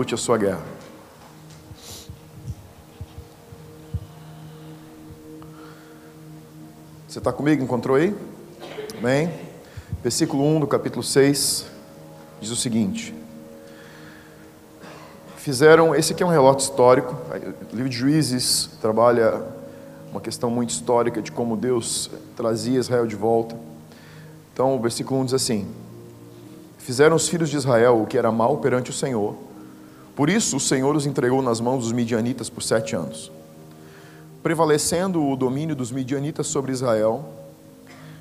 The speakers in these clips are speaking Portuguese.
lute a sua guerra. Você está comigo? Encontrou aí? Amém? Versículo 1 do capítulo 6 diz o seguinte: Fizeram, esse aqui é um relato histórico, o livro de Juízes trabalha uma questão muito histórica de como Deus trazia Israel de volta. Então, o versículo 1 diz assim: Fizeram os filhos de Israel o que era mal perante o Senhor, por isso o Senhor os entregou nas mãos dos midianitas por sete anos. Prevalecendo o domínio dos midianitas sobre Israel,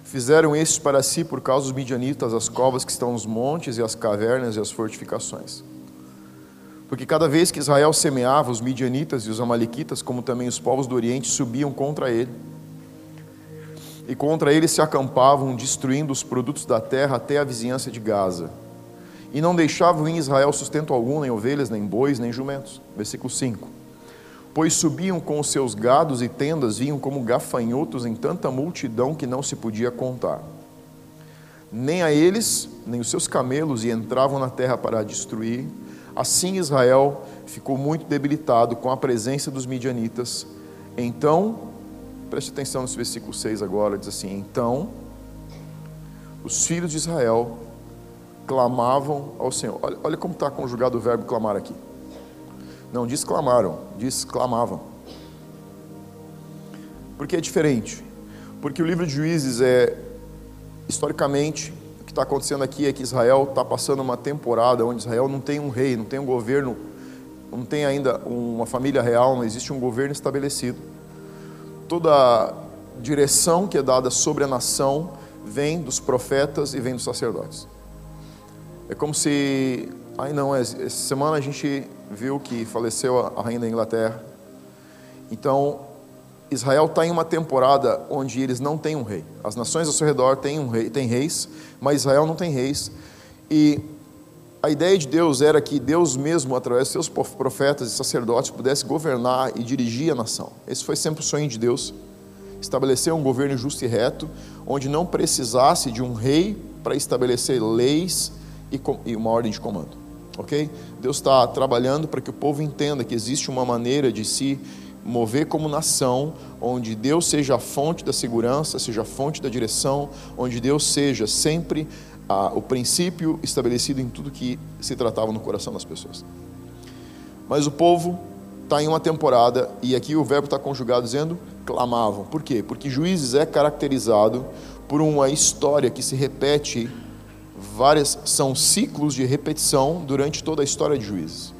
fizeram estes para si, por causa dos midianitas, as covas que estão nos montes e as cavernas e as fortificações. Porque cada vez que Israel semeava, os midianitas e os amalequitas, como também os povos do Oriente, subiam contra ele. E contra ele se acampavam, destruindo os produtos da terra até a vizinhança de Gaza. E não deixavam em Israel sustento algum, nem ovelhas, nem bois, nem jumentos. Versículo 5. Pois subiam com os seus gados e tendas, vinham como gafanhotos em tanta multidão que não se podia contar. Nem a eles, nem os seus camelos, e entravam na terra para a destruir Assim Israel ficou muito debilitado com a presença dos midianitas. Então, preste atenção nesse versículo 6 agora, diz assim: Então, os filhos de Israel clamavam ao Senhor. Olha, olha como está conjugado o verbo clamar aqui. Não diz clamaram, diz clamavam. Por que é diferente? Porque o livro de Juízes é, historicamente, que está acontecendo aqui é que Israel está passando uma temporada onde Israel não tem um rei, não tem um governo, não tem ainda uma família real, não existe um governo estabelecido. Toda direção que é dada sobre a nação vem dos profetas e vem dos sacerdotes. É como se. Ai não, essa semana a gente viu que faleceu a rainha da Inglaterra. Então, Israel está em uma temporada onde eles não têm um rei. As nações ao seu redor têm, um rei, têm reis, mas Israel não tem reis. E a ideia de Deus era que Deus mesmo, através de seus profetas e sacerdotes, pudesse governar e dirigir a nação. Esse foi sempre o sonho de Deus. Estabelecer um governo justo e reto, onde não precisasse de um rei para estabelecer leis e uma ordem de comando. Ok? Deus está trabalhando para que o povo entenda que existe uma maneira de se mover como nação, onde Deus seja a fonte da segurança, seja a fonte da direção, onde Deus seja sempre ah, o princípio estabelecido em tudo que se tratava no coração das pessoas. Mas o povo está em uma temporada, e aqui o verbo está conjugado dizendo clamavam. Por quê? Porque Juízes é caracterizado por uma história que se repete, várias são ciclos de repetição durante toda a história de Juízes.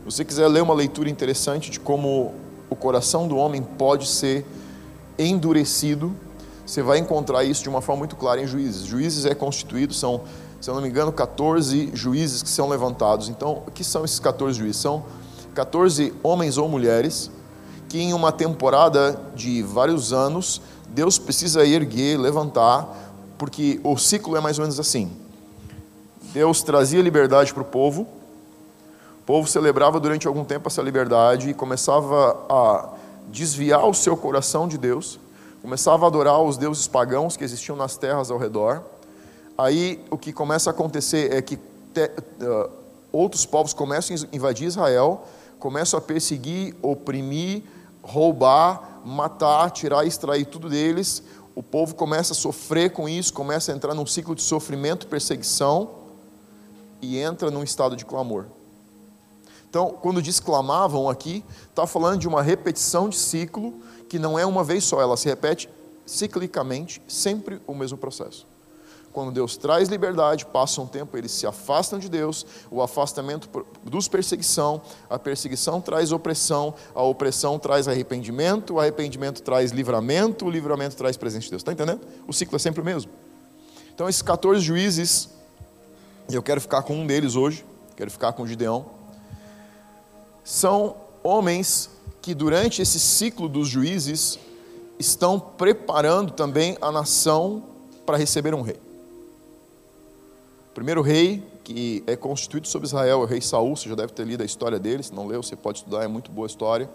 Se você quiser ler uma leitura interessante de como o coração do homem pode ser endurecido. Você vai encontrar isso de uma forma muito clara em Juízes. Juízes é constituído, são, se eu não me engano, 14 juízes que são levantados. Então, o que são esses 14 juízes? São 14 homens ou mulheres que, em uma temporada de vários anos, Deus precisa erguer, levantar, porque o ciclo é mais ou menos assim. Deus trazia liberdade para o povo, o povo celebrava durante algum tempo essa liberdade e começava a desviar o seu coração de Deus, começava a adorar os deuses pagãos que existiam nas terras ao redor. Aí o que começa a acontecer é que te, uh, outros povos começam a invadir Israel, começam a perseguir, oprimir, roubar, matar, tirar e extrair tudo deles. O povo começa a sofrer com isso, começa a entrar num ciclo de sofrimento, perseguição e entra num estado de clamor. Então, quando diz clamavam aqui, está falando de uma repetição de ciclo que não é uma vez só, ela se repete ciclicamente, sempre o mesmo processo. Quando Deus traz liberdade, passa um tempo, eles se afastam de Deus, o afastamento produz perseguição, a perseguição traz opressão, a opressão traz arrependimento, o arrependimento traz livramento, o livramento traz presença de Deus. Está entendendo? O ciclo é sempre o mesmo. Então, esses 14 juízes, e eu quero ficar com um deles hoje, quero ficar com Gideão são homens que durante esse ciclo dos juízes estão preparando também a nação para receber um rei. O primeiro rei que é constituído sobre Israel é o rei Saul, você já deve ter lido a história dele, se não leu, você pode estudar, é muito boa história.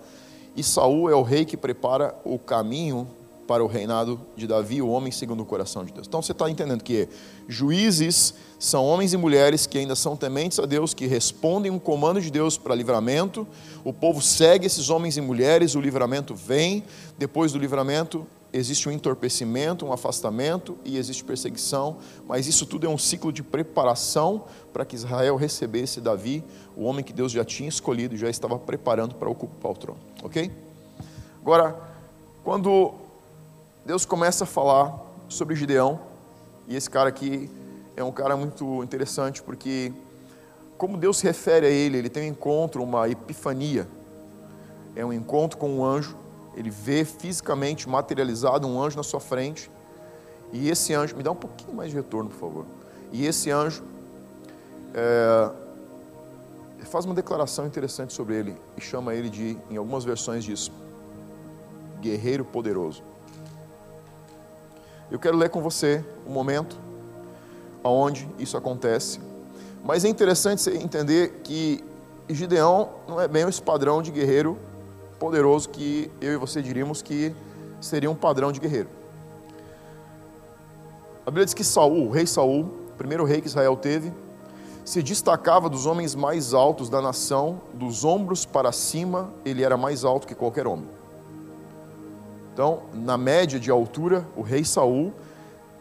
E Saul é o rei que prepara o caminho para o reinado de Davi, o homem segundo o coração de Deus. Então você está entendendo que juízes são homens e mulheres que ainda são tementes a Deus, que respondem um comando de Deus para livramento. O povo segue esses homens e mulheres, o livramento vem. Depois do livramento, existe um entorpecimento, um afastamento e existe perseguição, mas isso tudo é um ciclo de preparação para que Israel recebesse Davi, o homem que Deus já tinha escolhido, já estava preparando para ocupar o trono, ok? Agora, quando Deus começa a falar sobre Gideão, e esse cara aqui é um cara muito interessante, porque como Deus se refere a ele, ele tem um encontro, uma epifania, é um encontro com um anjo, ele vê fisicamente materializado um anjo na sua frente, e esse anjo, me dá um pouquinho mais de retorno, por favor. E esse anjo é, faz uma declaração interessante sobre ele e chama ele de, em algumas versões disso, guerreiro poderoso. Eu quero ler com você um momento onde isso acontece. Mas é interessante entender que Gideão não é bem esse padrão de guerreiro poderoso que eu e você diríamos que seria um padrão de guerreiro. A Bíblia diz que Saul, o rei Saul, o primeiro rei que Israel teve, se destacava dos homens mais altos da nação, dos ombros para cima, ele era mais alto que qualquer homem. Então, na média de altura, o rei Saul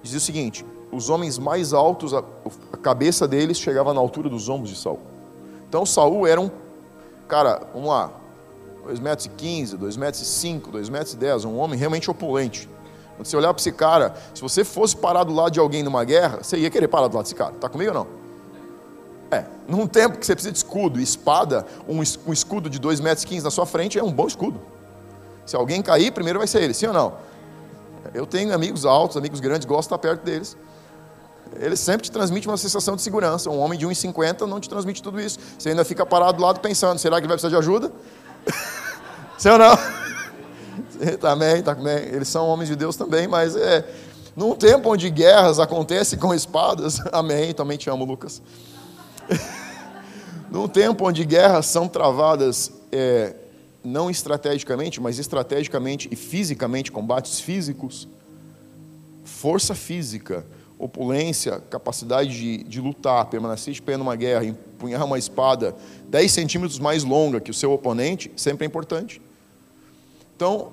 dizia o seguinte: os homens mais altos, a, cabeça deles chegava na altura dos ombros de Saul. Então, Saul era um cara, vamos lá, 2,15 metros, 2,5 metros, 2,10 metros, 10, um homem realmente opulente. Quando você olhar para esse cara, se você fosse parar do lado de alguém numa guerra, você ia querer parar do lado desse cara. Está comigo ou não? É, num tempo que você precisa de escudo e espada, um, escudo de 2,15 metros na sua frente é um bom escudo. Se alguém cair, primeiro vai ser ele, sim ou não? Eu tenho amigos altos, amigos grandes, gosto de estar perto deles. Ele sempre te transmite uma sensação de segurança. Um homem de 1,50 não te transmite tudo isso. Você ainda fica parado do lado pensando: será que ele vai precisar de ajuda? sim ou não? também, também. Eles são homens de Deus também, mas é. Num tempo onde guerras acontecem com espadas, amém, também te amo, Lucas. Num tempo onde guerras são travadas é, não estrategicamente, mas estrategicamente e fisicamente, combates físicos, força física, opulência, capacidade de, de lutar, permanecer de pé numa guerra, empunhar uma espada 10 centímetros mais longa que o seu oponente, sempre é importante. Então,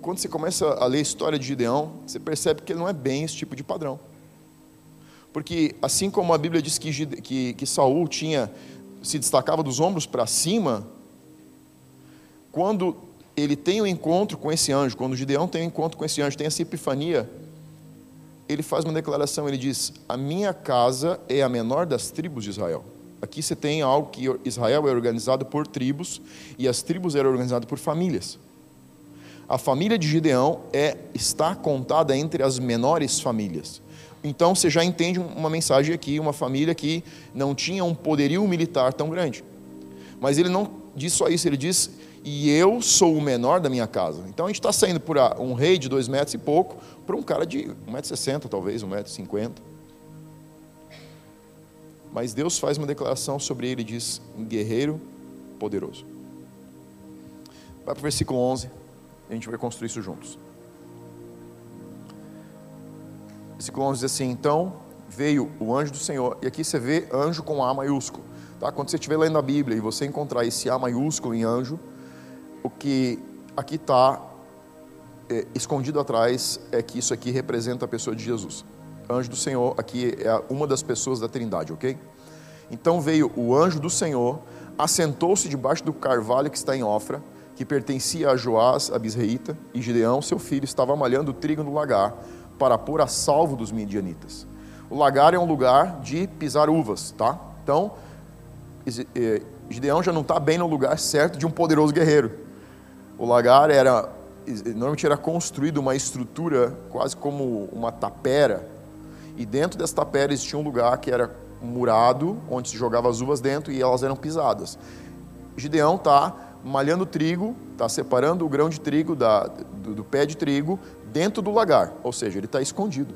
quando você começa a ler a história de Gideão, você percebe que ele não é bem esse tipo de padrão. Porque assim como a Bíblia diz que, que, que Saul tinha, se destacava dos ombros para cima, quando ele tem o um encontro com esse anjo, quando Gideão tem o um encontro com esse anjo, tem essa epifania, ele faz uma declaração, ele diz: A minha casa é a menor das tribos de Israel. Aqui você tem algo que Israel é organizado por tribos e as tribos eram organizadas por famílias. A família de Gideão é está contada entre as menores famílias. Então você já entende uma mensagem aqui, uma família que não tinha um poderio militar tão grande. Mas ele não diz só isso, ele diz e eu sou o menor da minha casa. Então a gente está saindo por um rei de dois metros e pouco para um cara de 1,60m, talvez, 1,50m. Mas Deus faz uma declaração sobre ele e diz: um guerreiro poderoso. Vai para o versículo 11, a gente vai construir isso juntos. Versículo 11 diz assim: Então veio o anjo do Senhor, e aqui você vê anjo com A maiúsculo. Tá? Quando você estiver lendo a Bíblia e você encontrar esse A maiúsculo em anjo, o que aqui está é, escondido atrás é que isso aqui representa a pessoa de Jesus. Anjo do Senhor aqui é uma das pessoas da Trindade, ok? Então veio o anjo do Senhor, assentou-se debaixo do carvalho que está em Ofra, que pertencia a Joás, a Bisreíta, e Gideão, seu filho, estava malhando trigo no lagar para pôr a salvo dos midianitas. O lagar é um lugar de pisar uvas, tá? Então, é, Gideão já não está bem no lugar certo de um poderoso guerreiro. O lagar era normalmente era construído uma estrutura quase como uma tapera, e dentro dessa tapera existia um lugar que era murado, onde se jogava as uvas dentro e elas eram pisadas. Gideão está malhando trigo, está separando o grão de trigo da, do, do, pé de trigo dentro do lagar, ou seja, ele está escondido.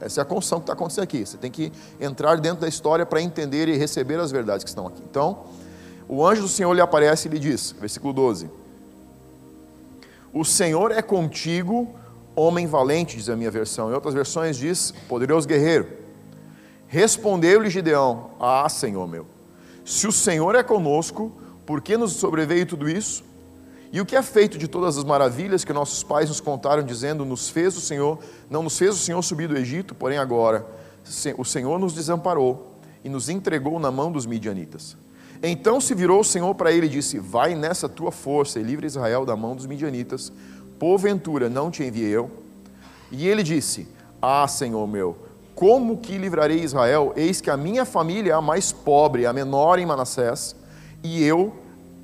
Essa é a construção que está acontecendo aqui. Você tem que entrar dentro da história para entender e receber as verdades que estão aqui. Então, o anjo do Senhor lhe aparece e lhe diz, versículo 12: O Senhor é contigo, homem valente, diz a minha versão. Em outras versões diz, poderoso guerreiro. Respondeu-lhe Gideão: Ah, Senhor meu, se o Senhor é conosco, por que nos sobreveio tudo isso? E o que é feito de todas as maravilhas que nossos pais nos contaram, dizendo: Nos fez o Senhor, não nos fez o Senhor subir do Egito, porém agora o Senhor nos desamparou e nos entregou na mão dos midianitas. Então se virou o Senhor para ele e disse: Vai nessa tua força e livre Israel da mão dos midianitas. Porventura não te enviei eu? E ele disse: Ah, Senhor meu, como que livrarei Israel? Eis que a minha família é a mais pobre, a menor em Manassés, e eu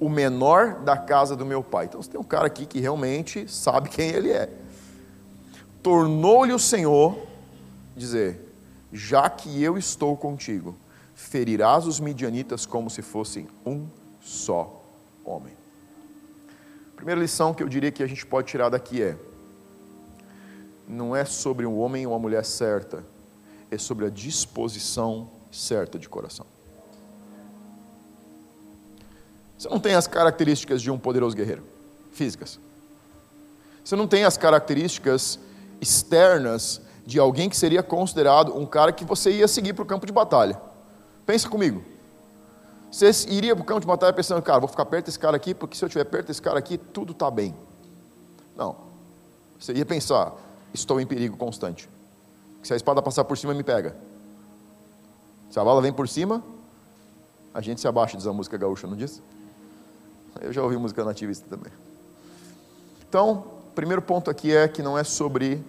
o menor da casa do meu pai. Então você tem um cara aqui que realmente sabe quem ele é. Tornou-lhe o Senhor dizer: Já que eu estou contigo, ferirás os midianitas como se fossem um só homem. Primeira lição que eu diria que a gente pode tirar daqui é: não é sobre um homem ou uma mulher certa, é sobre a disposição certa de coração. Você não tem as características de um poderoso guerreiro, físicas. Você não tem as características externas de alguém que seria considerado um cara que você ia seguir para o campo de batalha. Pensa comigo. Você iria para o campo de batalha pensando, cara, vou ficar perto desse cara aqui, porque se eu estiver perto desse cara aqui, tudo está bem. Não. Você ia pensar, estou em perigo constante. Se a espada passar por cima, me pega. Se a bala vem por cima, a gente se abaixa, diz a música gaúcha, não diz? Eu já ouvi música nativista também. Então, primeiro ponto aqui é que não é sobre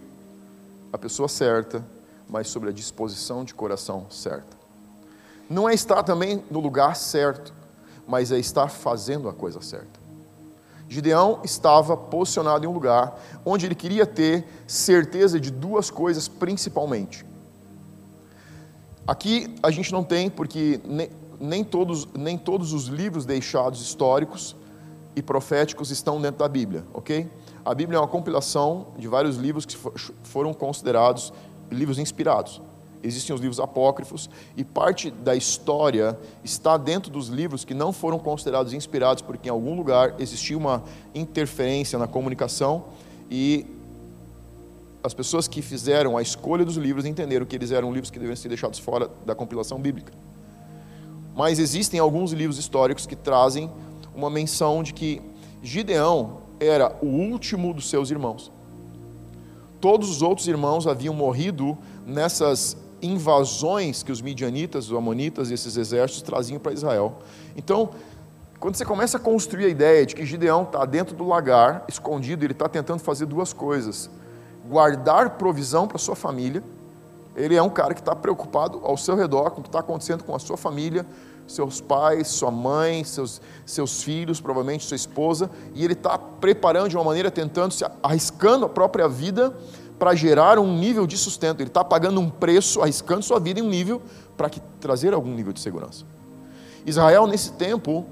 a pessoa certa, mas sobre a disposição de coração certa. Não é estar também no lugar certo, mas é estar fazendo a coisa certa. Gideão estava posicionado em um lugar onde ele queria ter certeza de duas coisas principalmente. Aqui a gente não tem, porque nem, nem, todos, nem todos os livros deixados históricos e proféticos estão dentro da Bíblia, ok? A Bíblia é uma compilação de vários livros que foram considerados livros inspirados. Existem os livros apócrifos e parte da história está dentro dos livros que não foram considerados inspirados porque em algum lugar existia uma interferência na comunicação e as pessoas que fizeram a escolha dos livros entenderam que eles eram livros que deveriam ser deixados fora da compilação bíblica. Mas existem alguns livros históricos que trazem uma menção de que Gideão era o último dos seus irmãos. Todos os outros irmãos haviam morrido nessas invasões que os midianitas, os amonitas e esses exércitos traziam para Israel. Então, quando você começa a construir a ideia de que Gideão está dentro do lagar, escondido, ele está tentando fazer duas coisas: guardar provisão para sua família. Ele é um cara que está preocupado ao seu redor com o que está acontecendo com a sua família, seus pais, sua mãe, seus, seus filhos, provavelmente sua esposa, e ele está preparando de uma maneira, tentando, se arriscando a própria vida para gerar um nível de sustento. Ele está pagando um preço, arriscando sua vida em um nível para trazer algum nível de segurança. Israel, nesse tempo,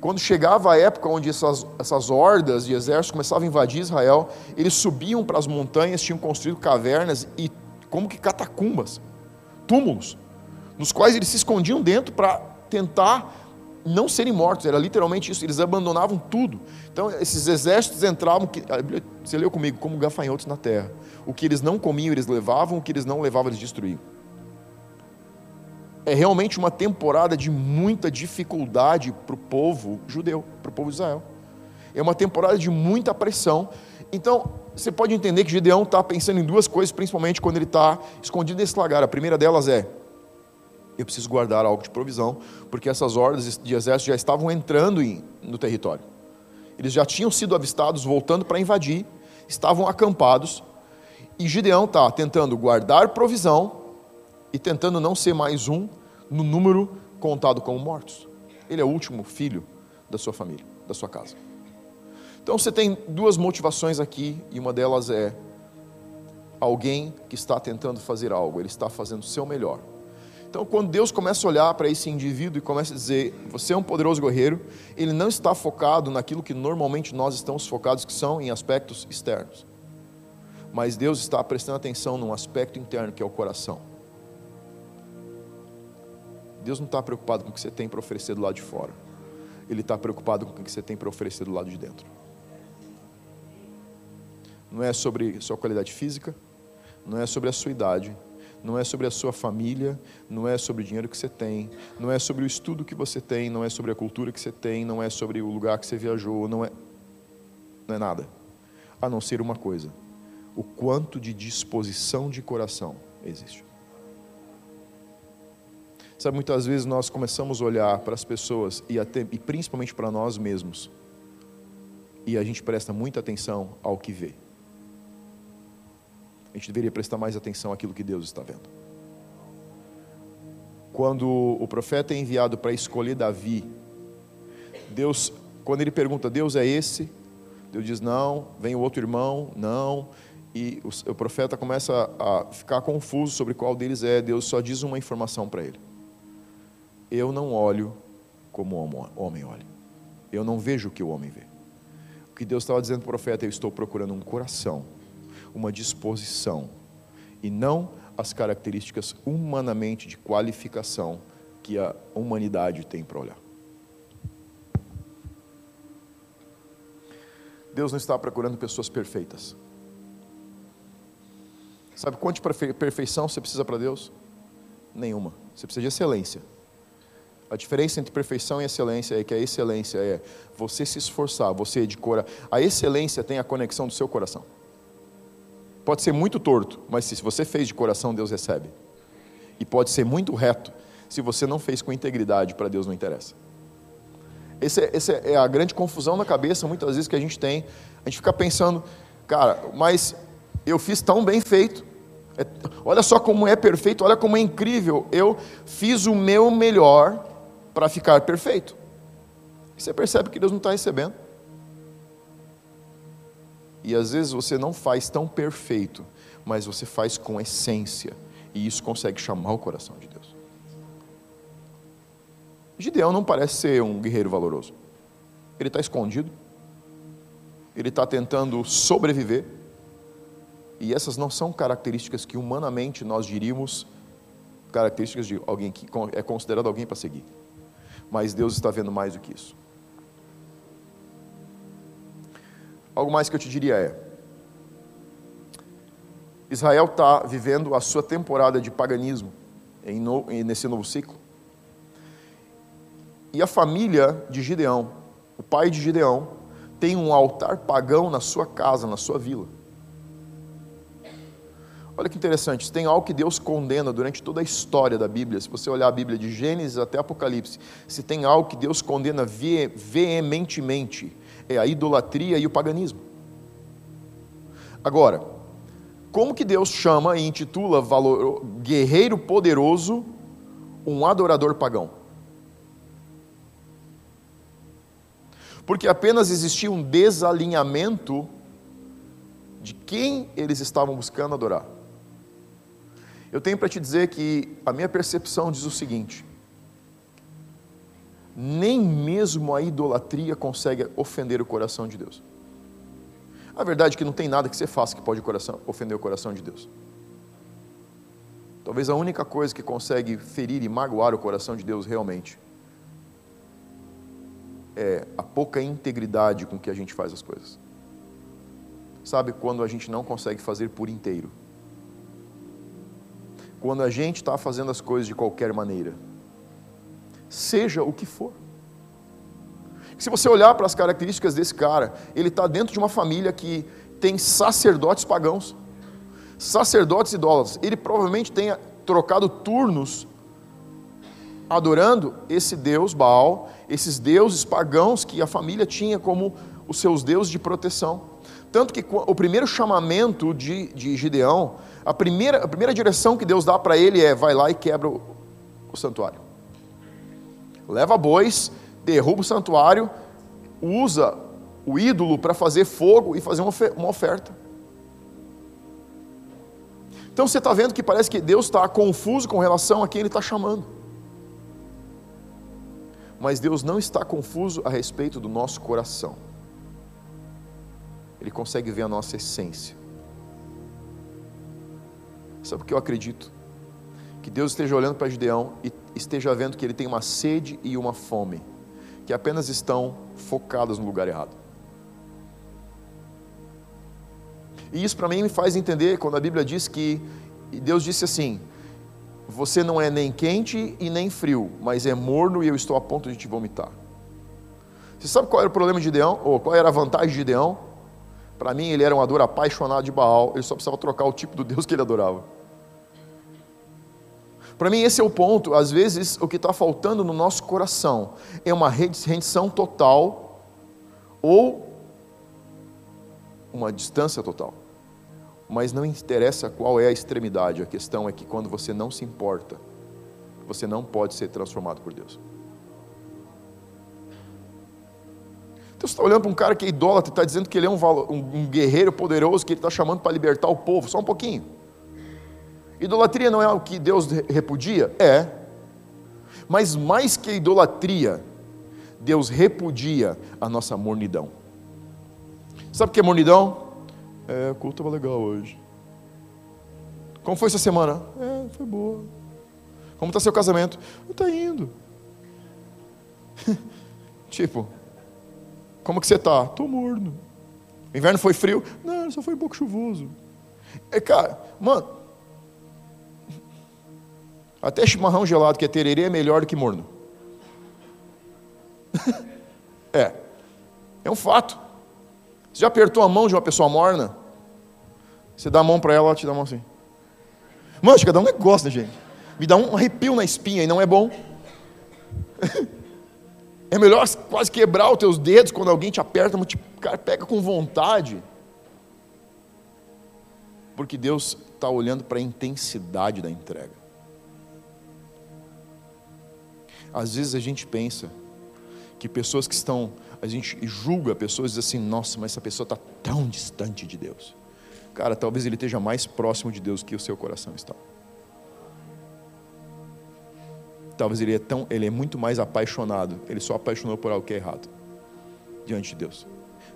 quando chegava a época onde essas, essas hordas de exércitos começavam a invadir Israel, eles subiam para as montanhas, tinham construído cavernas e como que catacumbas, túmulos, nos quais eles se escondiam dentro para tentar não serem mortos, era literalmente isso, eles abandonavam tudo. Então, esses exércitos entravam, você leu comigo, como gafanhotos na terra. O que eles não comiam, eles levavam, o que eles não levavam, eles destruíam. É realmente uma temporada de muita dificuldade para o povo judeu, para o povo de Israel. É uma temporada de muita pressão. Então, você pode entender que Gideão está pensando em duas coisas, principalmente quando ele está escondido nesse lagar. A primeira delas é: eu preciso guardar algo de provisão, porque essas hordas de exército já estavam entrando em, no território. Eles já tinham sido avistados voltando para invadir, estavam acampados, e Gideão está tentando guardar provisão e tentando não ser mais um no número contado como mortos. Ele é o último filho da sua família, da sua casa. Então você tem duas motivações aqui, e uma delas é alguém que está tentando fazer algo, ele está fazendo o seu melhor então, quando Deus começa a olhar para esse indivíduo e começa a dizer, você é um poderoso guerreiro, ele não está focado naquilo que normalmente nós estamos focados, que são em aspectos externos. Mas Deus está prestando atenção num aspecto interno, que é o coração. Deus não está preocupado com o que você tem para oferecer do lado de fora. Ele está preocupado com o que você tem para oferecer do lado de dentro. não é sobre sua qualidade física, não é sobre a sua idade, não é sobre a sua família, não é sobre o dinheiro que você tem, não é sobre o estudo que você tem, não é sobre a cultura que você tem, não é sobre o lugar que você viajou, não é, não é nada, a não ser uma coisa: o quanto de disposição de coração existe. Sabe, muitas vezes nós começamos a olhar para as pessoas e, até, e principalmente para nós mesmos, e a gente presta muita atenção ao que vê. A gente deveria prestar mais atenção àquilo que Deus está vendo. Quando o profeta é enviado para escolher Davi, Deus, quando ele pergunta, Deus é esse? Deus diz, não, vem o outro irmão, não. E o, o profeta começa a ficar confuso sobre qual deles é. Deus só diz uma informação para ele eu não olho como o homem olha. Eu não vejo o que o homem vê. O que Deus estava dizendo para o profeta, eu estou procurando um coração, uma disposição, e não as características humanamente de qualificação que a humanidade tem para olhar. Deus não está procurando pessoas perfeitas. Sabe quanto de perfeição você precisa para Deus? Nenhuma. Você precisa de excelência. A diferença entre perfeição e excelência é que a excelência é você se esforçar, você de cora. A excelência tem a conexão do seu coração. Pode ser muito torto, mas se você fez de coração, Deus recebe. E pode ser muito reto, se você não fez com integridade, para Deus não interessa. Essa é, é a grande confusão na cabeça, muitas vezes, que a gente tem. A gente fica pensando, cara, mas eu fiz tão bem feito. É, olha só como é perfeito, olha como é incrível. Eu fiz o meu melhor para ficar perfeito. E você percebe que Deus não está recebendo. E às vezes você não faz tão perfeito, mas você faz com essência. E isso consegue chamar o coração de Deus. Gideão não parece ser um guerreiro valoroso. Ele está escondido. Ele está tentando sobreviver. E essas não são características que humanamente nós diríamos características de alguém que é considerado alguém para seguir mas Deus está vendo mais do que isso. Algo mais que eu te diria é: Israel está vivendo a sua temporada de paganismo em no, nesse novo ciclo. E a família de Gideão, o pai de Gideão, tem um altar pagão na sua casa, na sua vila. Olha que interessante, tem algo que Deus condena durante toda a história da Bíblia. Se você olhar a Bíblia de Gênesis até Apocalipse, se tem algo que Deus condena veementemente, é a idolatria e o paganismo. Agora, como que Deus chama e intitula valor, guerreiro poderoso um adorador pagão? Porque apenas existia um desalinhamento de quem eles estavam buscando adorar. Eu tenho para te dizer que a minha percepção diz o seguinte: nem mesmo a idolatria consegue ofender o coração de Deus. A verdade é que não tem nada que você faça que pode ofender o coração de Deus. Talvez a única coisa que consegue ferir e magoar o coração de Deus realmente é a pouca integridade com que a gente faz as coisas. Sabe quando a gente não consegue fazer por inteiro? Quando a gente está fazendo as coisas de qualquer maneira, seja o que for. Se você olhar para as características desse cara, ele está dentro de uma família que tem sacerdotes pagãos, sacerdotes idólatras. Ele provavelmente tenha trocado turnos adorando esse deus Baal, esses deuses pagãos que a família tinha como os seus deuses de proteção. Tanto que o primeiro chamamento de, de Gideão a primeira, a primeira direção que Deus dá para ele é: vai lá e quebra o, o santuário. Leva bois, derruba o santuário, usa o ídolo para fazer fogo e fazer uma oferta. Então você está vendo que parece que Deus está confuso com relação a quem Ele está chamando. Mas Deus não está confuso a respeito do nosso coração. Ele consegue ver a nossa essência. Sabe o que eu acredito? Que Deus esteja olhando para Gideão e esteja vendo que ele tem uma sede e uma fome, que apenas estão focadas no lugar errado. E isso para mim me faz entender quando a Bíblia diz que Deus disse assim: Você não é nem quente e nem frio, mas é morno e eu estou a ponto de te vomitar. Você sabe qual era o problema de Gideão? Ou qual era a vantagem de Gideão? Para mim, ele era um ador apaixonado de Baal, ele só precisava trocar o tipo do Deus que ele adorava. Para mim, esse é o ponto. Às vezes, o que está faltando no nosso coração é uma rendição total ou uma distância total. Mas não interessa qual é a extremidade, a questão é que quando você não se importa, você não pode ser transformado por Deus. Então você está olhando para um cara que é idólatra, está dizendo que ele é um, um, guerreiro poderoso, que ele está chamando para libertar o povo, só um pouquinho. Idolatria não é o que Deus repudia? É. Mas mais que idolatria, Deus repudia a nossa mornidão. Sabe o que é mornidão? É, o culto estava legal hoje. Como foi essa semana? É, foi boa. Como está seu casamento? Está indo. tipo, como que você está? Estou morno. O inverno foi frio? Não, só foi um pouco chuvoso. É, cara, mano, até chimarrão gelado, que é tererê, é melhor do que morno. é. É um fato. Você já apertou a mão de uma pessoa morna? Você dá a mão para ela, ela te dá a mão assim. Mano, chega a dar um negócio, né, gente? Me dá um arrepio na espinha e não é bom. É melhor quase quebrar os teus dedos quando alguém te aperta, mas te pega com vontade. Porque Deus está olhando para a intensidade da entrega. Às vezes a gente pensa que pessoas que estão, a gente julga pessoas diz assim, nossa, mas essa pessoa está tão distante de Deus. Cara, talvez ele esteja mais próximo de Deus que o seu coração está. Talvez ele é tão, ele é muito mais apaixonado, ele só apaixonou por algo que é errado diante de Deus.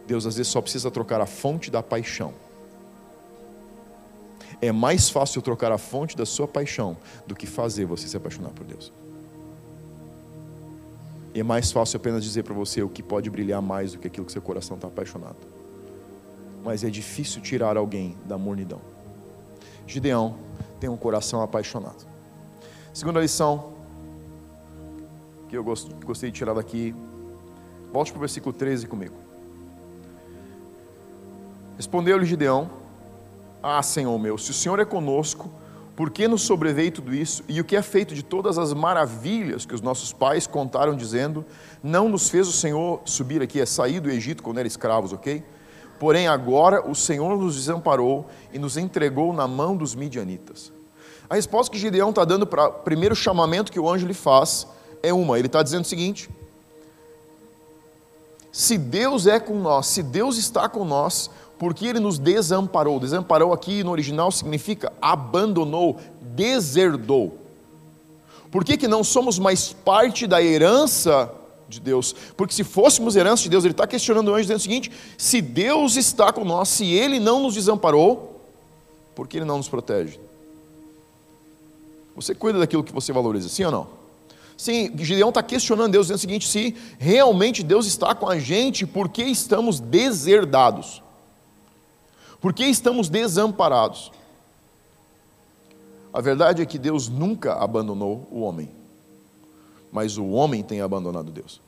Deus às vezes só precisa trocar a fonte da paixão. É mais fácil trocar a fonte da sua paixão do que fazer você se apaixonar por Deus. E é mais fácil apenas dizer para você o que pode brilhar mais do que aquilo que seu coração está apaixonado. Mas é difícil tirar alguém da mornidão. Gideão tem um coração apaixonado. Segunda lição, que eu gostei de tirar daqui. Volte para o versículo 13 comigo. Respondeu-lhe Gideão: Ah, Senhor meu, se o Senhor é conosco, por que nos sobreveio tudo isso? E o que é feito de todas as maravilhas que os nossos pais contaram, dizendo: Não nos fez o Senhor subir aqui, é sair do Egito quando eram escravos, ok? Porém, agora o Senhor nos desamparou e nos entregou na mão dos midianitas. A resposta que Gideão está dando para o primeiro chamamento que o anjo lhe faz é uma. Ele está dizendo o seguinte: se Deus é com nós, se Deus está com nós, porque Ele nos desamparou. Desamparou aqui no original significa abandonou, deserdou. Por que, que não somos mais parte da herança de Deus? Porque se fôssemos herança de Deus, ele está questionando o anjo dizendo o seguinte: se Deus está com nós, se Ele não nos desamparou, por que Ele não nos protege? Você cuida daquilo que você valoriza, sim ou não? Sim, Gideão está questionando Deus, dizendo o seguinte: se realmente Deus está com a gente, por que estamos deserdados? Por que estamos desamparados? A verdade é que Deus nunca abandonou o homem, mas o homem tem abandonado Deus.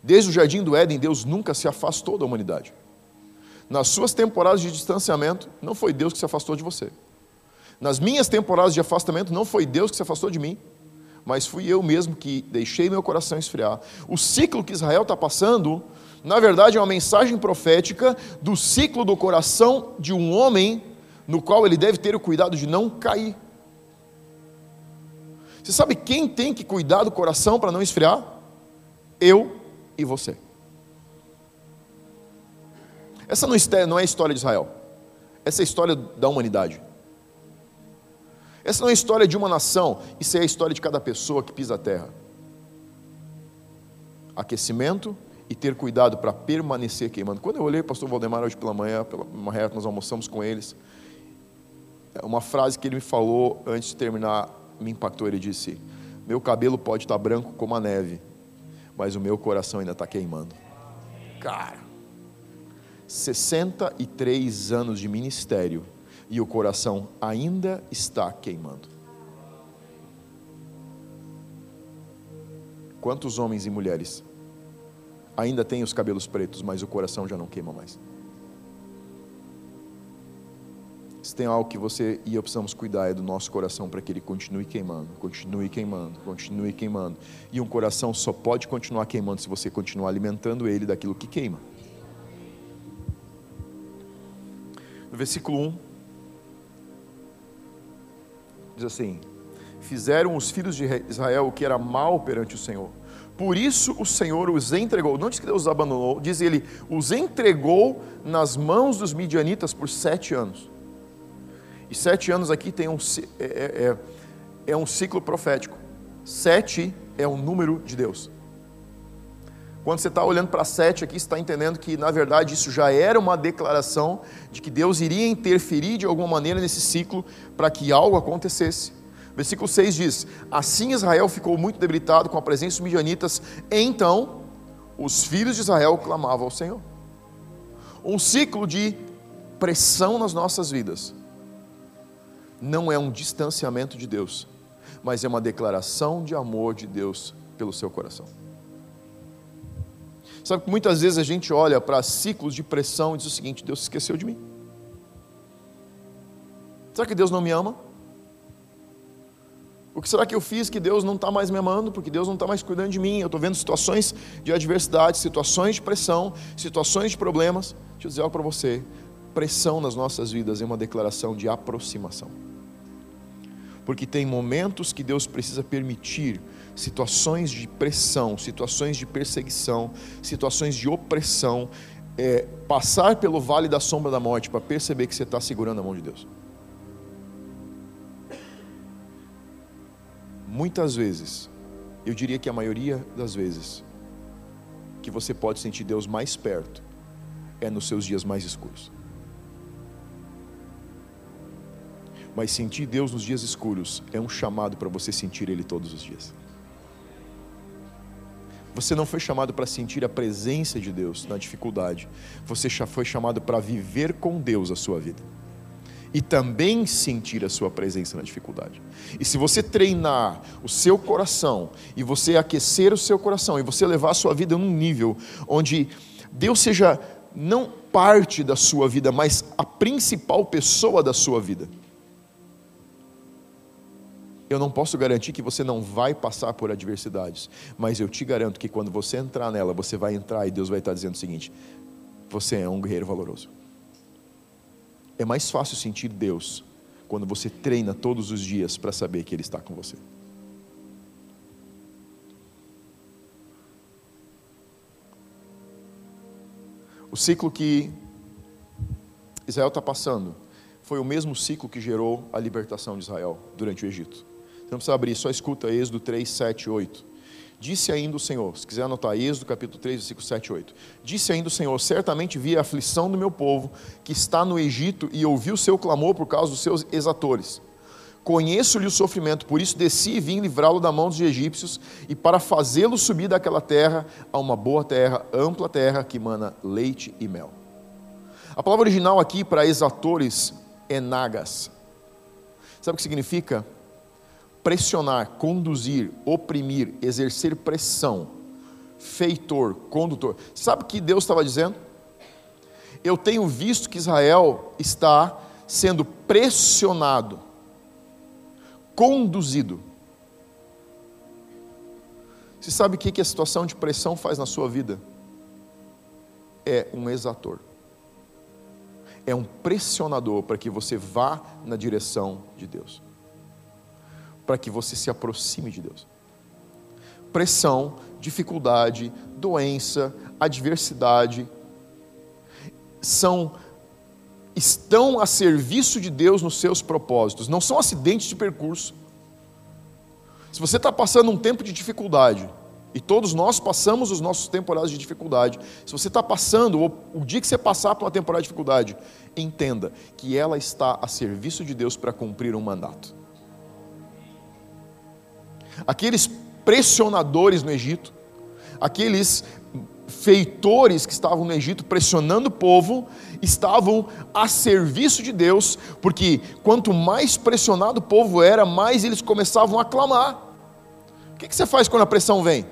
Desde o jardim do Éden, Deus nunca se afastou da humanidade. Nas suas temporadas de distanciamento, não foi Deus que se afastou de você. Nas minhas temporadas de afastamento, não foi Deus que se afastou de mim mas fui eu mesmo que deixei meu coração esfriar. O ciclo que Israel está passando, na verdade, é uma mensagem profética do ciclo do coração de um homem, no qual ele deve ter o cuidado de não cair. Você sabe quem tem que cuidar do coração para não esfriar? Eu e você. Essa não é a história de Israel, essa é a história da humanidade. Essa não é a história de uma nação, isso é a história de cada pessoa que pisa a terra. Aquecimento e ter cuidado para permanecer queimando. Quando eu olhei o pastor Valdemar hoje pela manhã, pela manhã nós almoçamos com eles, é uma frase que ele me falou antes de terminar me impactou. Ele disse: Meu cabelo pode estar branco como a neve, mas o meu coração ainda está queimando. Cara, 63 anos de ministério e o coração ainda está queimando. Quantos homens e mulheres ainda têm os cabelos pretos, mas o coração já não queima mais? Se tem algo que você e eu precisamos cuidar é do nosso coração para que ele continue queimando, continue queimando, continue queimando. E um coração só pode continuar queimando se você continuar alimentando ele daquilo que queima. No versículo 1, diz assim: Fizeram os filhos de Israel o que era mal perante o Senhor. Por isso o Senhor os entregou. Não diz que Deus os abandonou, diz ele, os entregou nas mãos dos midianitas por sete anos. E sete anos aqui tem um, é, é, é, é um ciclo profético. Sete é o número de Deus. Quando você está olhando para sete aqui, você está entendendo que, na verdade, isso já era uma declaração de que Deus iria interferir de alguma maneira nesse ciclo para que algo acontecesse. Versículo 6 diz: Assim Israel ficou muito debilitado com a presença dos midianitas, então os filhos de Israel clamavam ao Senhor. Um ciclo de pressão nas nossas vidas não é um distanciamento de Deus, mas é uma declaração de amor de Deus pelo seu coração. Sabe que muitas vezes a gente olha para ciclos de pressão e diz o seguinte: Deus se esqueceu de mim. Será que Deus não me ama? O que será que eu fiz que Deus não está mais me amando, porque Deus não está mais cuidando de mim? Eu estou vendo situações de adversidade, situações de pressão, situações de problemas. Deixa eu dizer algo para você: pressão nas nossas vidas é uma declaração de aproximação. Porque tem momentos que Deus precisa permitir situações de pressão, situações de perseguição, situações de opressão, é, passar pelo vale da sombra da morte para perceber que você está segurando a mão de Deus. Muitas vezes, eu diria que a maioria das vezes, que você pode sentir Deus mais perto é nos seus dias mais escuros. Mas sentir Deus nos dias escuros é um chamado para você sentir Ele todos os dias. Você não foi chamado para sentir a presença de Deus na dificuldade. Você já foi chamado para viver com Deus a sua vida. E também sentir a sua presença na dificuldade. E se você treinar o seu coração, e você aquecer o seu coração, e você levar a sua vida num nível onde Deus seja não parte da sua vida, mas a principal pessoa da sua vida eu não posso garantir que você não vai passar por adversidades, mas eu te garanto que quando você entrar nela, você vai entrar e Deus vai estar dizendo o seguinte: você é um guerreiro valoroso. É mais fácil sentir Deus quando você treina todos os dias para saber que Ele está com você. O ciclo que Israel está passando foi o mesmo ciclo que gerou a libertação de Israel durante o Egito. Você não precisa abrir, só escuta Êxodo 3, 7, 8. Disse ainda o Senhor, se quiser anotar Êxodo capítulo 3, versículo 7 e 8. Disse ainda o Senhor: Certamente vi a aflição do meu povo que está no Egito e ouvi o seu clamor por causa dos seus exatores. Conheço-lhe o sofrimento, por isso desci e vim livrá-lo da mão dos egípcios e para fazê-lo subir daquela terra a uma boa terra, ampla terra que mana leite e mel. A palavra original aqui para exatores é nagas. Sabe o que significa? Pressionar, conduzir, oprimir, exercer pressão, feitor, condutor. Sabe o que Deus estava dizendo? Eu tenho visto que Israel está sendo pressionado, conduzido. Você sabe o que a situação de pressão faz na sua vida? É um exator. É um pressionador para que você vá na direção de Deus para que você se aproxime de Deus. Pressão, dificuldade, doença, adversidade são estão a serviço de Deus nos seus propósitos, não são acidentes de percurso. Se você está passando um tempo de dificuldade, e todos nós passamos os nossos temporadas de dificuldade. Se você está passando, ou o dia que você passar por uma temporada de dificuldade, entenda que ela está a serviço de Deus para cumprir um mandato aqueles pressionadores no Egito, aqueles feitores que estavam no Egito pressionando o povo estavam a serviço de Deus, porque quanto mais pressionado o povo era, mais eles começavam a clamar. O que você faz quando a pressão vem?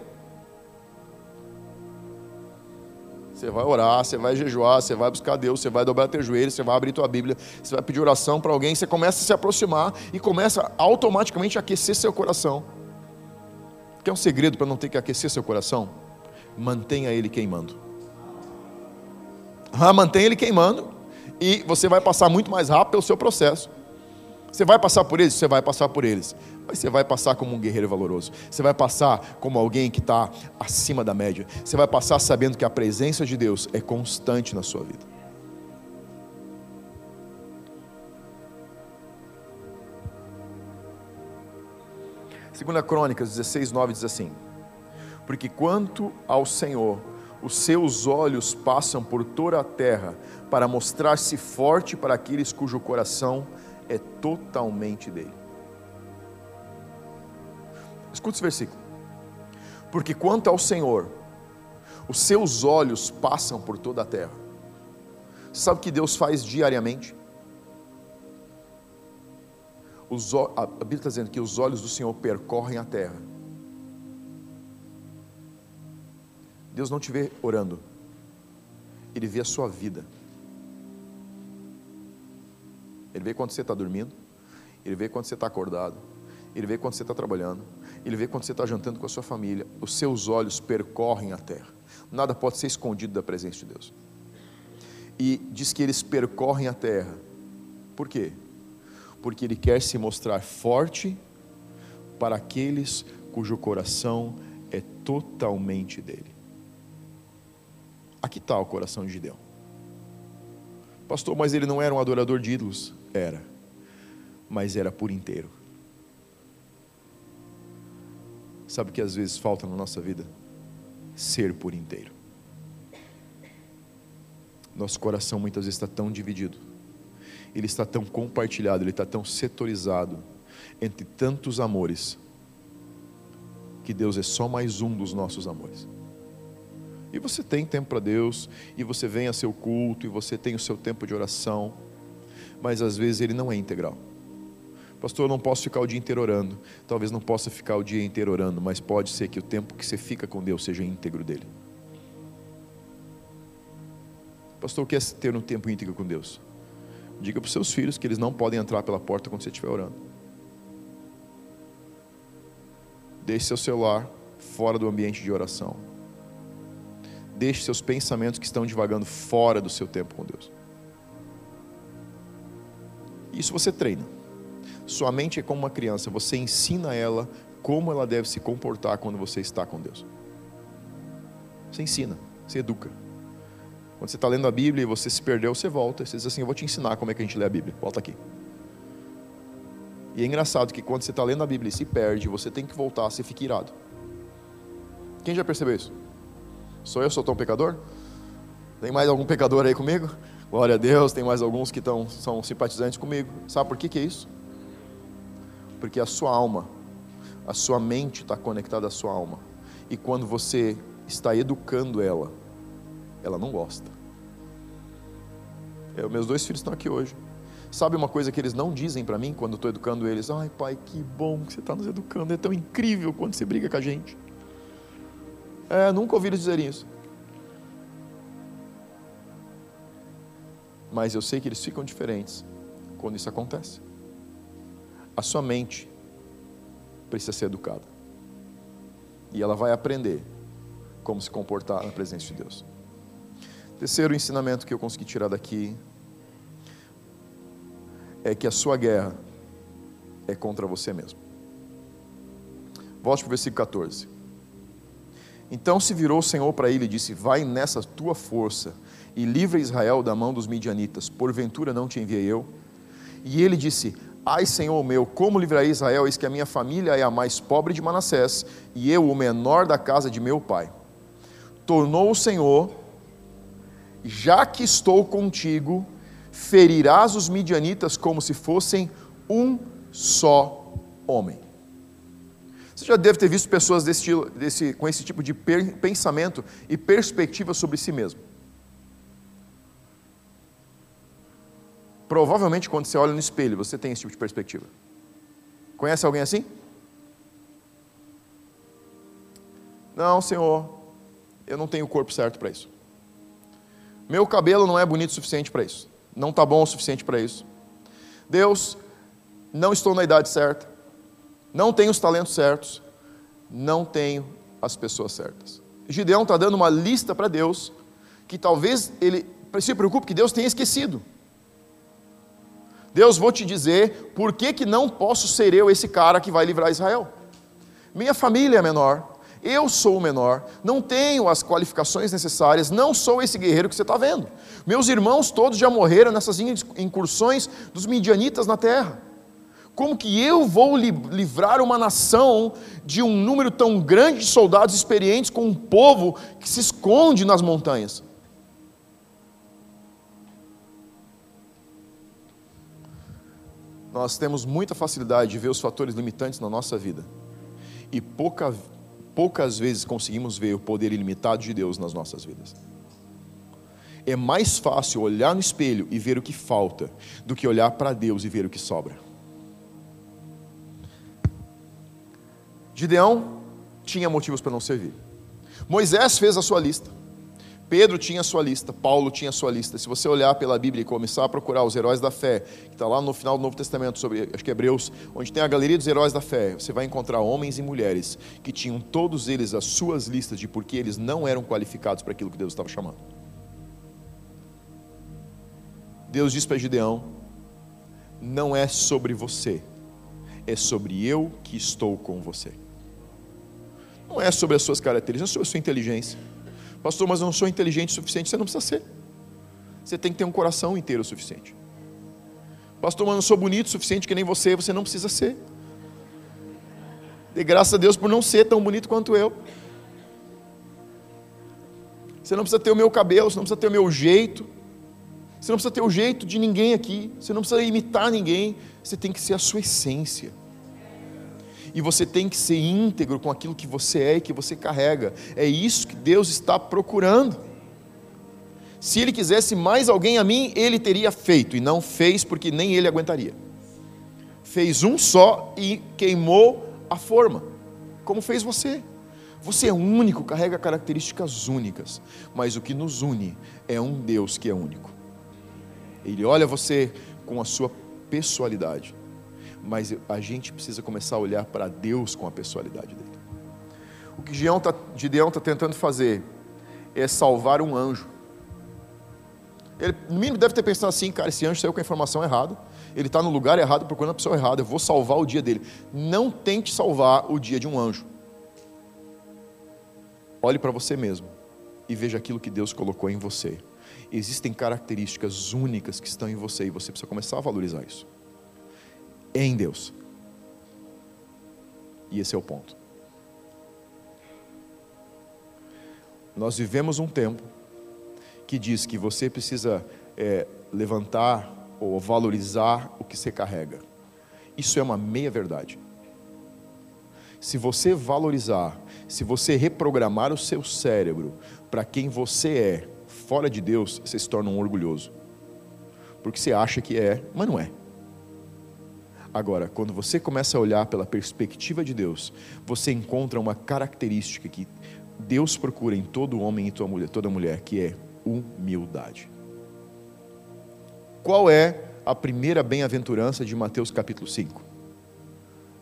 Você vai orar, você vai jejuar, você vai buscar Deus, você vai dobrar teu joelho, você vai abrir tua Bíblia, você vai pedir oração para alguém, você começa a se aproximar e começa automaticamente a aquecer seu coração. Quer um segredo para não ter que aquecer seu coração? Mantenha ele queimando. Ah, mantenha ele queimando e você vai passar muito mais rápido pelo seu processo. Você vai passar por eles? Você vai passar por eles. Mas você vai passar como um guerreiro valoroso. Você vai passar como alguém que está acima da média. Você vai passar sabendo que a presença de Deus é constante na sua vida. Segunda Crônicas 16, 9 diz assim: Porque quanto ao Senhor, os seus olhos passam por toda a terra para mostrar-se forte para aqueles cujo coração é totalmente dele. Escute esse versículo. Porque quanto ao Senhor, os seus olhos passam por toda a terra. Sabe o que Deus faz diariamente? Os, a Bíblia está dizendo que os olhos do Senhor percorrem a terra. Deus não te vê orando, Ele vê a sua vida. Ele vê quando você está dormindo, Ele vê quando você está acordado, Ele vê quando você está trabalhando, Ele vê quando você está jantando com a sua família. Os seus olhos percorrem a terra. Nada pode ser escondido da presença de Deus. E diz que eles percorrem a terra. Por quê? Porque Ele quer se mostrar forte para aqueles cujo coração é totalmente dele. Aqui está o coração de Gideão. Pastor, mas ele não era um adorador de ídolos? Era, mas era por inteiro. Sabe o que às vezes falta na nossa vida? Ser por inteiro. Nosso coração muitas vezes está tão dividido, ele está tão compartilhado, ele está tão setorizado entre tantos amores, que Deus é só mais um dos nossos amores. E você tem tempo para Deus, e você vem a seu culto, e você tem o seu tempo de oração, mas às vezes ele não é integral. Pastor, eu não posso ficar o dia inteiro orando. Talvez não possa ficar o dia inteiro orando, mas pode ser que o tempo que você fica com Deus seja íntegro dele. Pastor, o que é ter um tempo íntegro com Deus? Diga para os seus filhos que eles não podem entrar pela porta quando você estiver orando. Deixe seu celular fora do ambiente de oração. Deixe seus pensamentos que estão divagando fora do seu tempo com Deus. Isso você treina. Sua mente é como uma criança, você ensina ela como ela deve se comportar quando você está com Deus. Você ensina, você educa. Quando você está lendo a Bíblia e você se perdeu, você volta. Você diz assim: Eu vou te ensinar como é que a gente lê a Bíblia. Volta aqui. E é engraçado que quando você está lendo a Bíblia e se perde, você tem que voltar, você fica irado. Quem já percebeu isso? Sou eu, sou tão pecador? Tem mais algum pecador aí comigo? Glória a Deus, tem mais alguns que estão, são simpatizantes comigo. Sabe por que, que é isso? Porque a sua alma, a sua mente está conectada à sua alma. E quando você está educando ela, ela não gosta. Eu, meus dois filhos estão aqui hoje. Sabe uma coisa que eles não dizem para mim quando estou educando eles? Ai, pai, que bom que você está nos educando. É tão incrível quando você briga com a gente. É, nunca ouvi eles dizerem isso. mas eu sei que eles ficam diferentes quando isso acontece. A sua mente precisa ser educada. E ela vai aprender como se comportar na presença de Deus. Terceiro ensinamento que eu consegui tirar daqui é que a sua guerra é contra você mesmo. Volte para o versículo 14. Então se virou o Senhor para ele e disse: Vai nessa tua força e livra Israel da mão dos midianitas, porventura não te enviei eu? E ele disse: Ai, Senhor meu, como livrarei Israel? Eis que a minha família é a mais pobre de Manassés, e eu o menor da casa de meu pai. Tornou o Senhor, já que estou contigo, ferirás os midianitas como se fossem um só homem. Você já deve ter visto pessoas desse, desse, com esse tipo de pensamento e perspectiva sobre si mesmo. Provavelmente, quando você olha no espelho, você tem esse tipo de perspectiva. Conhece alguém assim? Não, Senhor, eu não tenho o corpo certo para isso. Meu cabelo não é bonito o suficiente para isso. Não está bom o suficiente para isso. Deus, não estou na idade certa. Não tenho os talentos certos. Não tenho as pessoas certas. Gideão está dando uma lista para Deus que talvez ele se preocupe que Deus tenha esquecido. Deus, vou te dizer, por que, que não posso ser eu esse cara que vai livrar Israel? Minha família é menor, eu sou o menor, não tenho as qualificações necessárias, não sou esse guerreiro que você está vendo. Meus irmãos todos já morreram nessas incursões dos midianitas na terra. Como que eu vou livrar uma nação de um número tão grande de soldados experientes com um povo que se esconde nas montanhas? nós temos muita facilidade de ver os fatores limitantes na nossa vida e pouca, poucas vezes conseguimos ver o poder ilimitado de Deus nas nossas vidas. É mais fácil olhar no espelho e ver o que falta do que olhar para Deus e ver o que sobra. Gideão tinha motivos para não servir. Moisés fez a sua lista. Pedro tinha sua lista, Paulo tinha sua lista. Se você olhar pela Bíblia e começar a procurar os heróis da fé, que está lá no final do Novo Testamento, sobre, acho que é Hebreus, onde tem a galeria dos heróis da fé, você vai encontrar homens e mulheres que tinham todos eles as suas listas de porque eles não eram qualificados para aquilo que Deus estava chamando. Deus diz para Gideão: não é sobre você, é sobre eu que estou com você. Não é sobre as suas características, é sobre a sua inteligência Pastor, mas eu não sou inteligente o suficiente. Você não precisa ser. Você tem que ter um coração inteiro o suficiente. Pastor, mas eu não sou bonito o suficiente que nem você. Você não precisa ser. Dê graças a Deus por não ser tão bonito quanto eu. Você não precisa ter o meu cabelo, você não precisa ter o meu jeito. Você não precisa ter o jeito de ninguém aqui. Você não precisa imitar ninguém. Você tem que ser a sua essência e você tem que ser íntegro com aquilo que você é e que você carrega. É isso que Deus está procurando. Se Ele quisesse mais alguém a mim, Ele teria feito, e não fez porque nem Ele aguentaria. Fez um só e queimou a forma, como fez você. Você é único, carrega características únicas, mas o que nos une é um Deus que é único. Ele olha você com a sua pessoalidade mas a gente precisa começar a olhar para Deus com a personalidade dele. O que Gideão está tá tentando fazer é salvar um anjo. Ele, no mínimo, deve ter pensado assim: cara, esse anjo saiu com a informação errada, ele está no lugar errado, procurando a pessoa errada, eu vou salvar o dia dele. Não tente salvar o dia de um anjo. Olhe para você mesmo e veja aquilo que Deus colocou em você. Existem características únicas que estão em você e você precisa começar a valorizar isso em Deus. E esse é o ponto. Nós vivemos um tempo que diz que você precisa é, levantar ou valorizar o que você carrega. Isso é uma meia verdade. Se você valorizar, se você reprogramar o seu cérebro para quem você é, fora de Deus, você se torna um orgulhoso. Porque você acha que é, mas não é. Agora, quando você começa a olhar pela perspectiva de Deus, você encontra uma característica que Deus procura em todo homem e toda mulher, que é humildade. Qual é a primeira bem-aventurança de Mateus capítulo 5?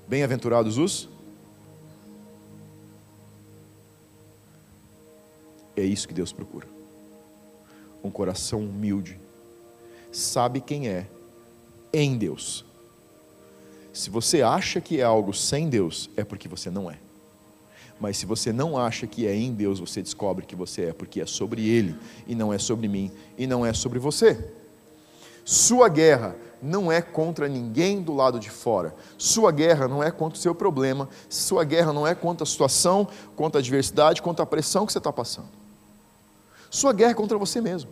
Bem-aventurados os? É isso que Deus procura. Um coração humilde. Sabe quem é em Deus se você acha que é algo sem Deus, é porque você não é. Mas se você não acha que é em Deus, você descobre que você é, porque é sobre Ele, e não é sobre mim, e não é sobre você. Sua guerra não é contra ninguém do lado de fora. Sua guerra não é contra o seu problema. Sua guerra não é contra a situação, contra a adversidade, contra a pressão que você está passando. Sua guerra é contra você mesmo.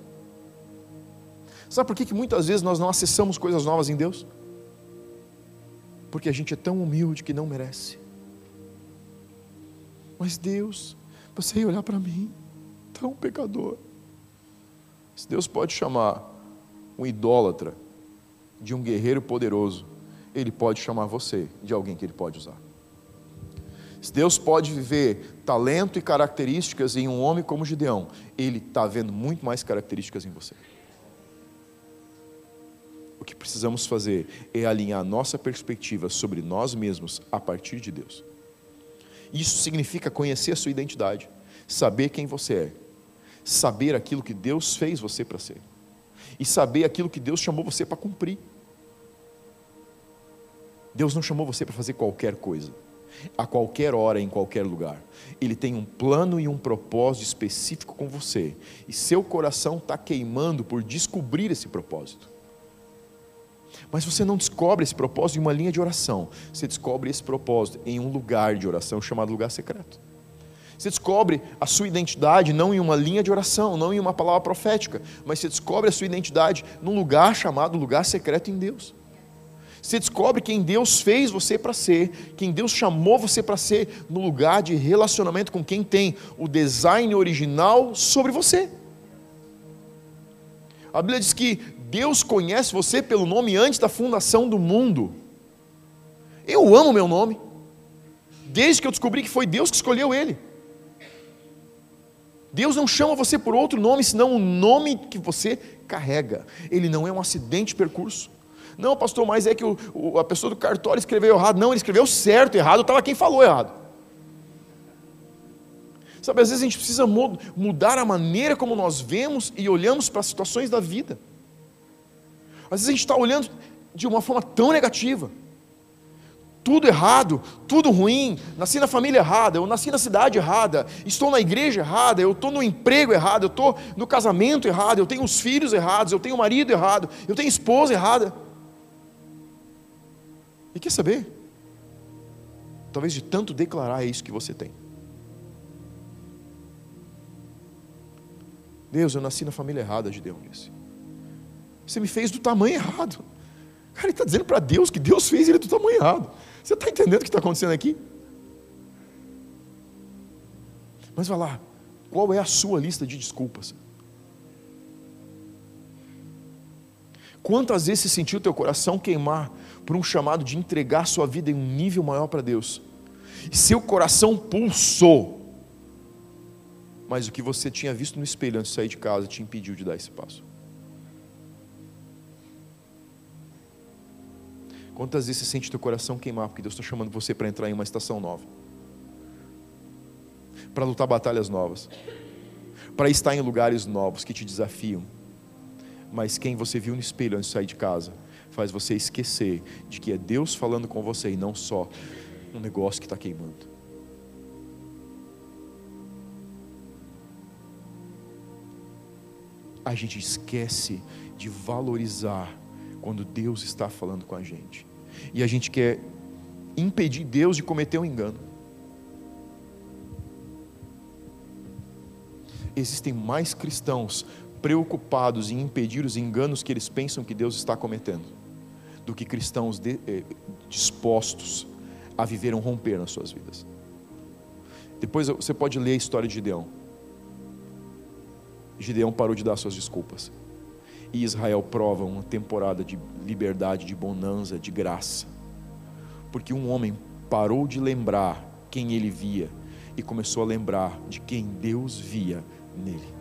Sabe por que, que muitas vezes nós não acessamos coisas novas em Deus? Porque a gente é tão humilde que não merece. Mas Deus, você ia olhar para mim, tão pecador. Se Deus pode chamar um idólatra de um guerreiro poderoso, Ele pode chamar você de alguém que Ele pode usar. Se Deus pode viver talento e características em um homem como Gideão, Ele está vendo muito mais características em você. Que precisamos fazer é alinhar nossa perspectiva sobre nós mesmos a partir de Deus. Isso significa conhecer a sua identidade, saber quem você é, saber aquilo que Deus fez você para ser, e saber aquilo que Deus chamou você para cumprir. Deus não chamou você para fazer qualquer coisa, a qualquer hora, em qualquer lugar. Ele tem um plano e um propósito específico com você, e seu coração está queimando por descobrir esse propósito. Mas você não descobre esse propósito em uma linha de oração. Você descobre esse propósito em um lugar de oração chamado lugar secreto. Você descobre a sua identidade não em uma linha de oração, não em uma palavra profética, mas você descobre a sua identidade num lugar chamado lugar secreto em Deus. Você descobre quem Deus fez você para ser, quem Deus chamou você para ser, no lugar de relacionamento com quem tem o design original sobre você. A Bíblia diz que Deus conhece você pelo nome antes da fundação do mundo. Eu amo meu nome, desde que eu descobri que foi Deus que escolheu ele. Deus não chama você por outro nome senão o nome que você carrega. Ele não é um acidente de percurso. Não, pastor, mas é que o, o, a pessoa do cartório escreveu errado. Não, ele escreveu certo, errado estava quem falou errado. Sabe, às vezes a gente precisa mudar a maneira como nós vemos e olhamos para as situações da vida. Às vezes a gente está olhando de uma forma tão negativa. Tudo errado, tudo ruim, nasci na família errada, eu nasci na cidade errada, estou na igreja errada, eu estou no emprego errado, eu estou no casamento errado, eu tenho os filhos errados, eu tenho o marido errado, eu tenho esposa errada. E quer saber? Talvez de tanto declarar é isso que você tem. Deus, eu nasci na família errada, Gideão disse. Você me fez do tamanho errado. Cara, ele está dizendo para Deus que Deus fez ele do tamanho errado. Você está entendendo o que está acontecendo aqui? Mas vai lá, qual é a sua lista de desculpas? Quantas vezes você sentiu teu coração queimar por um chamado de entregar sua vida em um nível maior para Deus? E seu coração pulsou, mas o que você tinha visto no espelho antes de sair de casa te impediu de dar esse passo. Quantas vezes você sente teu coração queimar porque Deus está chamando você para entrar em uma estação nova? Para lutar batalhas novas. Para estar em lugares novos que te desafiam. Mas quem você viu no espelho antes de sair de casa faz você esquecer de que é Deus falando com você e não só um negócio que está queimando. A gente esquece de valorizar quando Deus está falando com a gente e a gente quer impedir Deus de cometer um engano. Existem mais cristãos preocupados em impedir os enganos que eles pensam que Deus está cometendo, do que cristãos de, eh, dispostos a viver um romper nas suas vidas. Depois você pode ler a história de Gideão. Gideão parou de dar suas desculpas e Israel prova uma temporada de liberdade, de bonança, de graça. Porque um homem parou de lembrar quem ele via e começou a lembrar de quem Deus via nele.